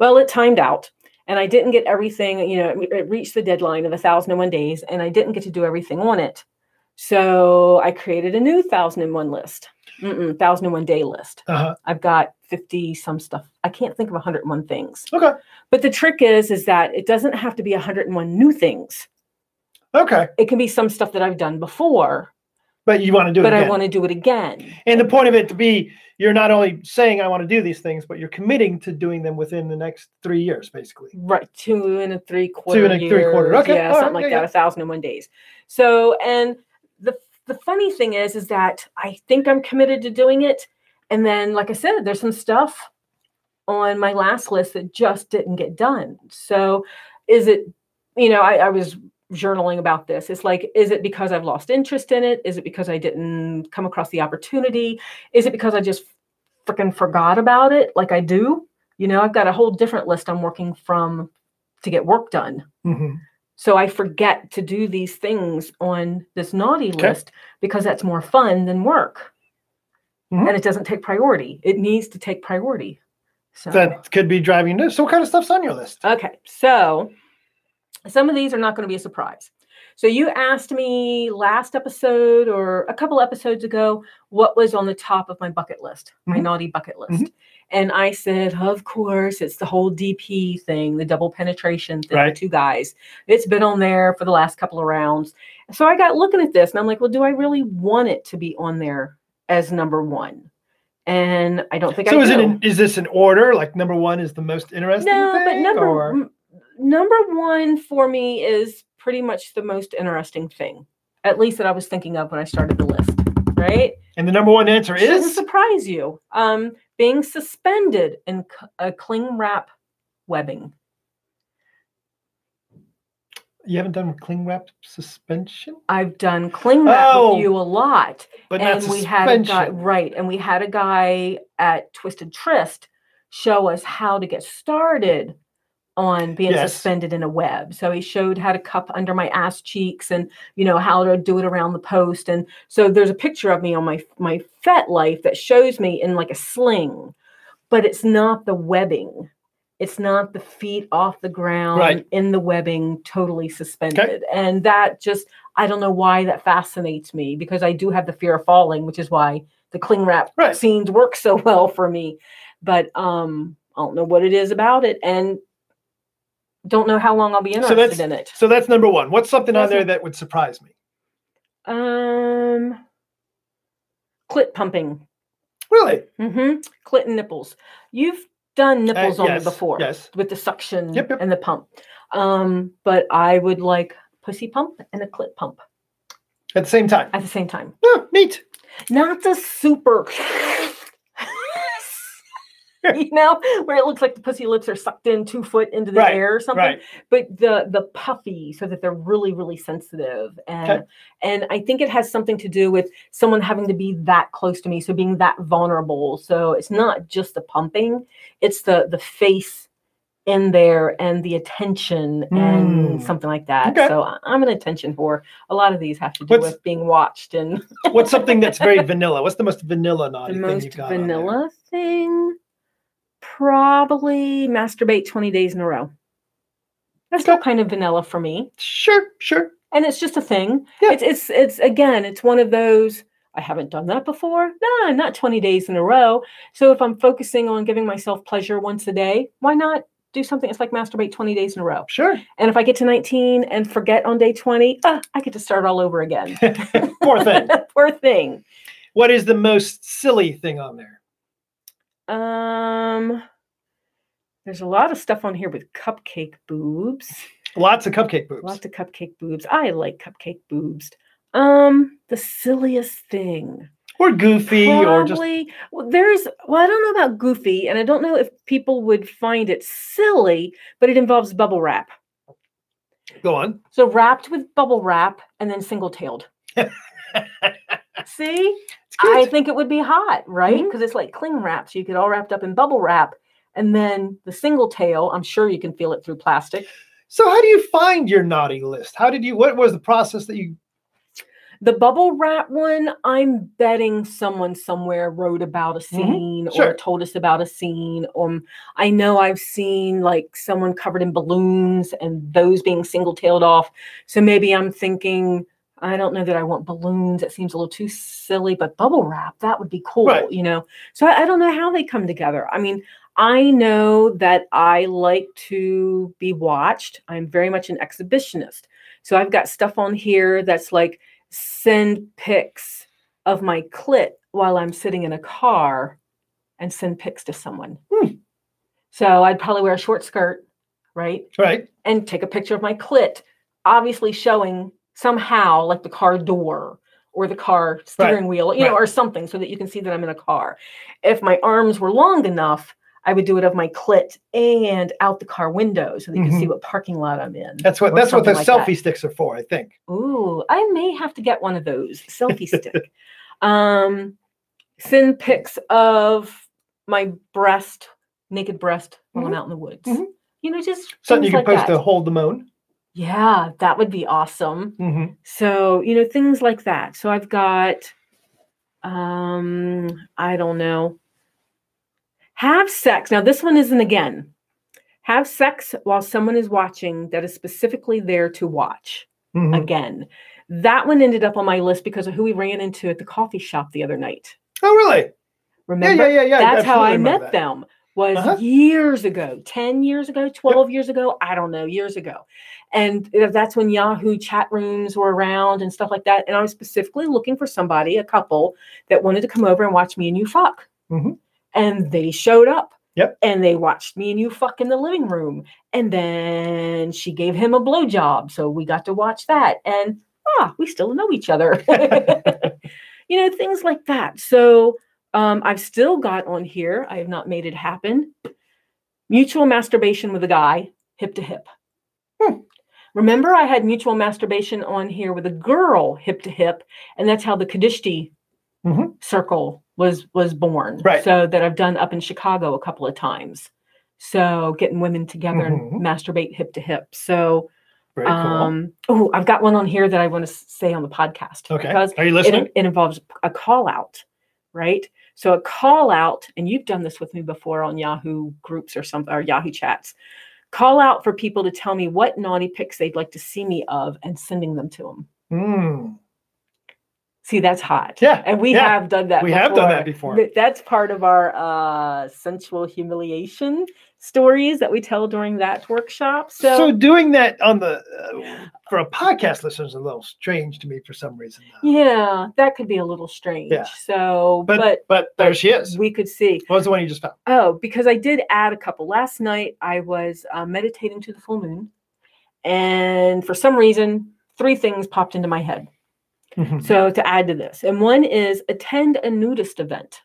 Speaker 2: well, it timed out and I didn't get everything, you know, it- reached the deadline of 1001 days and I didn't get to do everything on it. So I created a new 1001 list, Mm-mm, 1001 day list.
Speaker 1: Uh-huh.
Speaker 2: I've got 50 some stuff. I can't think of 101 things.
Speaker 1: Okay.
Speaker 2: But the trick is is that it doesn't have to be 101 new things.
Speaker 1: Okay.
Speaker 2: It can be some stuff that I've done before,
Speaker 1: But you want to do it
Speaker 2: but I want to do it again.
Speaker 1: and the point of it to be you're not only saying I want to do these things, but you're committing to doing them within the next three years, basically.
Speaker 2: Right, two and a three quarter.
Speaker 1: and a three-quarter. Okay,
Speaker 2: yeah,
Speaker 1: all right,
Speaker 2: something like
Speaker 1: yeah,
Speaker 2: that.
Speaker 1: yeah.
Speaker 2: A thousand and one days. So, and the the funny thing is, is that I think I'm committed to doing it, and then, like I said, there's some stuff on my last list that just didn't get done. So, is it, you know, I, I was journaling about this. It's like, is it because I've lost interest in it? Is it because I didn't come across the opportunity? Is it because I just freaking forgot about it, like I do? You know, I've got a whole different list I'm working from to get work done.
Speaker 1: Mhm.
Speaker 2: So I forget to do these things on this naughty
Speaker 1: Okay.
Speaker 2: list because that's more fun than work.
Speaker 1: Mhm.
Speaker 2: And it doesn't take priority. It needs to take priority. So
Speaker 1: That could be driving this. So, what kind of stuff's on your list?
Speaker 2: okay. So some of these are not going to be a surprise. So you asked me last episode or a couple episodes ago what was on the top of my bucket list, my
Speaker 1: Mhm.
Speaker 2: naughty bucket list. And I said, of course, it's the whole DP thing, the double penetration thing,
Speaker 1: Right.
Speaker 2: two guys. It's been on there for the last couple of rounds. So I got looking at this and I'm like, well, do I really want it to be on there as number one? And I don't think
Speaker 1: So,
Speaker 2: I
Speaker 1: is
Speaker 2: do.
Speaker 1: is this an order? Like number one is the most interesting
Speaker 2: no, but number
Speaker 1: or
Speaker 2: number one for me is pretty much the most interesting thing, at least that I was thinking of when I started the list. Right?
Speaker 1: and the number one answer
Speaker 2: Shouldn't
Speaker 1: is
Speaker 2: surprise you. Um, being suspended in a cling wrap webbing.
Speaker 1: you haven't done cling wrap suspension,
Speaker 2: I've done cling wrap
Speaker 1: Oh,
Speaker 2: with you a lot,
Speaker 1: but
Speaker 2: and
Speaker 1: not
Speaker 2: we had a guy
Speaker 1: suspension.
Speaker 2: right, and we had a guy at Twisted Tryst show us how to get started on being
Speaker 1: Yes.
Speaker 2: suspended in a web. So he showed how to cup under my ass cheeks and you know how to do it around the post. And so there's a picture of me on my my Fet Life that shows me in like a sling, but it's not the webbing. It's not the feet off the ground
Speaker 1: Right.
Speaker 2: in the webbing, totally suspended. And that just I don't know why that fascinates me because I do have the fear of falling, which is why the cling wrap
Speaker 1: Right.
Speaker 2: scenes work so well for me. But um, I don't know what it is about it, and don't know how long I'll be
Speaker 1: So
Speaker 2: interested
Speaker 1: that's-
Speaker 2: in it.
Speaker 1: So that's number one. What's something on there that would surprise me?
Speaker 2: Um, clit pumping.
Speaker 1: Really?
Speaker 2: Mm-hmm. Clit and nipples. You've done nipples on
Speaker 1: Uh, yes,
Speaker 2: me before
Speaker 1: Yes.
Speaker 2: with the suction
Speaker 1: Yep, yep.
Speaker 2: and the pump. Um, but I would like pussy pump and a clit pump
Speaker 1: At the same time.
Speaker 2: at the same time.
Speaker 1: Oh, neat.
Speaker 2: Not the super. you know, where it looks like the pussy lips are sucked in two foot into the
Speaker 1: Right,
Speaker 2: air or something.
Speaker 1: Right.
Speaker 2: but the the puffy so that they're really really sensitive and
Speaker 1: Okay.
Speaker 2: and i think it has something to do with someone having to be that close to me so being that vulnerable so it's not just the pumping it's the the face in there and the attention and
Speaker 1: Mm.
Speaker 2: something like that
Speaker 1: Okay.
Speaker 2: so I- i'm an attention whore a lot of these have to do
Speaker 1: What's-
Speaker 2: with being watched and
Speaker 1: What's something that's very vanilla? What's the most vanilla naughty
Speaker 2: the
Speaker 1: thing you
Speaker 2: most
Speaker 1: got? on there?
Speaker 2: vanilla thing probably masturbate 20 days in a row that's still kind of vanilla for me
Speaker 1: Sure, sure.
Speaker 2: and it's just a thing.
Speaker 1: Yeah.
Speaker 2: It's it's it's again, it's one of those. I haven't done that before. No, not 20 days in a row. So if I'm focusing on giving myself pleasure once a day, why not do something? It's like masturbate 20 days in a row.
Speaker 1: Sure.
Speaker 2: And if I get to 19 and forget on day 20, ah, I get to start all over again.
Speaker 1: Poor thing.
Speaker 2: Poor thing.
Speaker 1: What is the most silly thing on there?
Speaker 2: Um, there's a lot of stuff on here with cupcake boobs.
Speaker 1: Lots of cupcake boobs.
Speaker 2: Lots of cupcake boobs. I like cupcake boobs. Um, the silliest thing.
Speaker 1: or goofy, or just
Speaker 2: well, there's well, I don't know about goofy, and I don't know if people would find it silly, but it involves bubble wrap.
Speaker 1: go on.
Speaker 2: So wrapped with bubble wrap and then single tailed. See, I think it would be hot, right? Because it's like cling wrap, so you get all wrapped up in bubble wrap, and then the single tail. I'm sure you can feel it through plastic.
Speaker 1: so, how do you find your naughty list? How did you? What was the process that you?
Speaker 2: The bubble wrap one, I'm betting someone somewhere wrote about a scene
Speaker 1: Mm-hmm. Sure.
Speaker 2: or told us about a scene. Um, I know I've seen like someone covered in balloons and those being single tailed off. So maybe I'm thinking, I don't know that I want balloons. It seems a little too silly, but bubble wrap, that would be cool,
Speaker 1: Right.
Speaker 2: you know? So I, I don't know how they come together. I mean, I know that I like to be watched. I'm very much an exhibitionist. So I've got stuff on here that's like, send pics of my clit while I'm sitting in a car and send pics to someone.
Speaker 1: Hmm.
Speaker 2: So I'd probably wear a short skirt, right?
Speaker 1: Right.
Speaker 2: And take a picture of my clit, obviously showing somehow like the car door or the car steering wheel, you know, or something so that you can see that I'm in a car. If my arms were long enough, I would do it of my clit and out the car window so that you can see
Speaker 1: Mhm.
Speaker 2: what parking lot I'm in.
Speaker 1: That's what. That's what the
Speaker 2: like that.
Speaker 1: selfie sticks are for. I think.
Speaker 2: Ooh, I may have to get one of those selfie stick. Um, send pics of my breast, naked breast, when I'm out in the woods.
Speaker 1: Mhm.
Speaker 2: You know, just
Speaker 1: Something you can
Speaker 2: like
Speaker 1: post
Speaker 2: that.
Speaker 1: to hold the moan.
Speaker 2: Yeah, that would be awesome.
Speaker 1: hmm
Speaker 2: So you know, things like that. So I've got, um, I don't know. Have sex. Now this one isn't again. Have sex while someone is watching that is specifically there to watch.
Speaker 1: hmm
Speaker 2: again. That one ended up on my list because of who we ran into at the coffee shop the other night.
Speaker 1: Oh, really? Yeah,
Speaker 2: Remember?
Speaker 1: yeah, yeah, yeah.
Speaker 2: That's how I met
Speaker 1: that.
Speaker 2: them. Was
Speaker 1: Uh-huh.
Speaker 2: years ago, 10 years ago, 12 years ago, I don't know, years ago. And that's when Yahoo chat rooms were around and stuff like that. And I was specifically looking for somebody, a couple, that wanted to come over and watch me and you fuck.
Speaker 1: Mhm.
Speaker 2: And they showed up.
Speaker 1: Yep.
Speaker 2: And they watched me and you fuck in the living room. And then she gave him a blowjob. So we got to watch that. And ah, we still know each other. you know, things like that. So um, I've still got on here, I have not made it happen. Mutual masturbation with a guy, hip to hip.
Speaker 1: Hmm.
Speaker 2: Remember, I had mutual masturbation on here with a girl, hip to hip, and that's how the Kadishti
Speaker 1: Mhm.
Speaker 2: circle was was born.
Speaker 1: Right.
Speaker 2: So that I've done up in Chicago a couple of times. So getting women together
Speaker 1: Mhm.
Speaker 2: and masturbate hip to hip. So
Speaker 1: Very cool.
Speaker 2: um, oh, I've got one on here that I want to say on the podcast
Speaker 1: okay.
Speaker 2: because
Speaker 1: Are you
Speaker 2: it,
Speaker 1: listening?
Speaker 2: it involves a call out, right? So a call out, and you've done this with me before on Yahoo groups or some or Yahoo chats. Call out for people to tell me what naughty pics they'd like to see me of and sending them to them.
Speaker 1: Mm.
Speaker 2: See, that's hot.
Speaker 1: Yeah.
Speaker 2: And we
Speaker 1: yeah.
Speaker 2: have done that.
Speaker 1: We have done that before.
Speaker 2: That's part of our uh, sensual humiliation stories that we tell during that workshop. So,
Speaker 1: So, doing that on the uh, for a podcast listener is a little strange to me for some reason.
Speaker 2: yeah, that could be a little strange.
Speaker 1: Yeah.
Speaker 2: So,
Speaker 1: But
Speaker 2: but,
Speaker 1: but, there she is.
Speaker 2: we could see.
Speaker 1: What was the one you just found?
Speaker 2: Oh, because I did add a couple. Last night I was uh, meditating to the full moon, and for some reason, three things popped into my head. So to add to this, and one is attend a nudist event.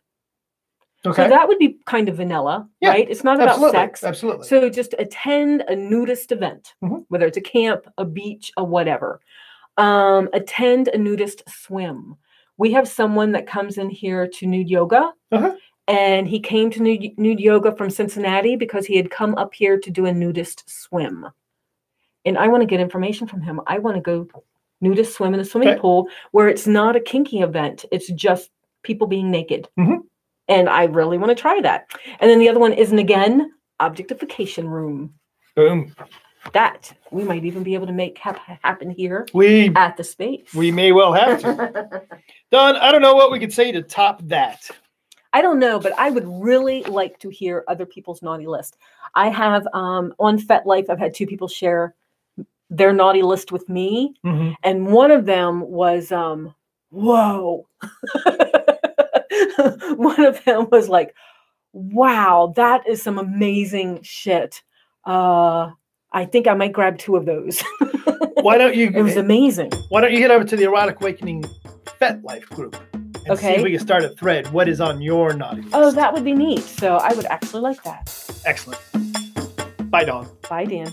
Speaker 1: Okay.
Speaker 2: So that would be kind of vanilla,
Speaker 1: Yeah,
Speaker 2: right? It's not about sex.
Speaker 1: Absolutely.
Speaker 2: So just attend a nudist event,
Speaker 1: Mhm.
Speaker 2: whether it's a camp, a beach, a whatever. Um, attend a nudist swim. We have someone that comes in here to nude yoga,
Speaker 1: Uh-huh.
Speaker 2: and he came to nude, nude yoga from Cincinnati because he had come up here to do a nudist swim. And I want to get information from him. I want to go nudist swim in a swimming
Speaker 1: Okay.
Speaker 2: pool where it's not a kinky event; it's just people being naked.
Speaker 1: Mhm.
Speaker 2: And I really want to try that. And then the other one is an again objectification room.
Speaker 1: Boom.
Speaker 2: That we might even be able to make hap- happen here
Speaker 1: We
Speaker 2: at the space.
Speaker 1: we may well have to. Dawn, I don't know what we could say to top that.
Speaker 2: I don't know, but I would really like to hear other people's naughty list. I have um, on FetLife, I've had two people share their naughty list with me, and one of them was, um, whoa. one of them was like, wow, that is some amazing shit. Uh, I think I might grab two of those.
Speaker 1: Why don't you
Speaker 2: it was amazing.
Speaker 1: why don't you head over to the Erotic Awakening Fet Life group and see if we can start a thread. What is on your naughty list?
Speaker 2: Oh, that would be neat. So I would actually like that.
Speaker 1: excellent. Bye, Dawn.
Speaker 2: Bye, Dan.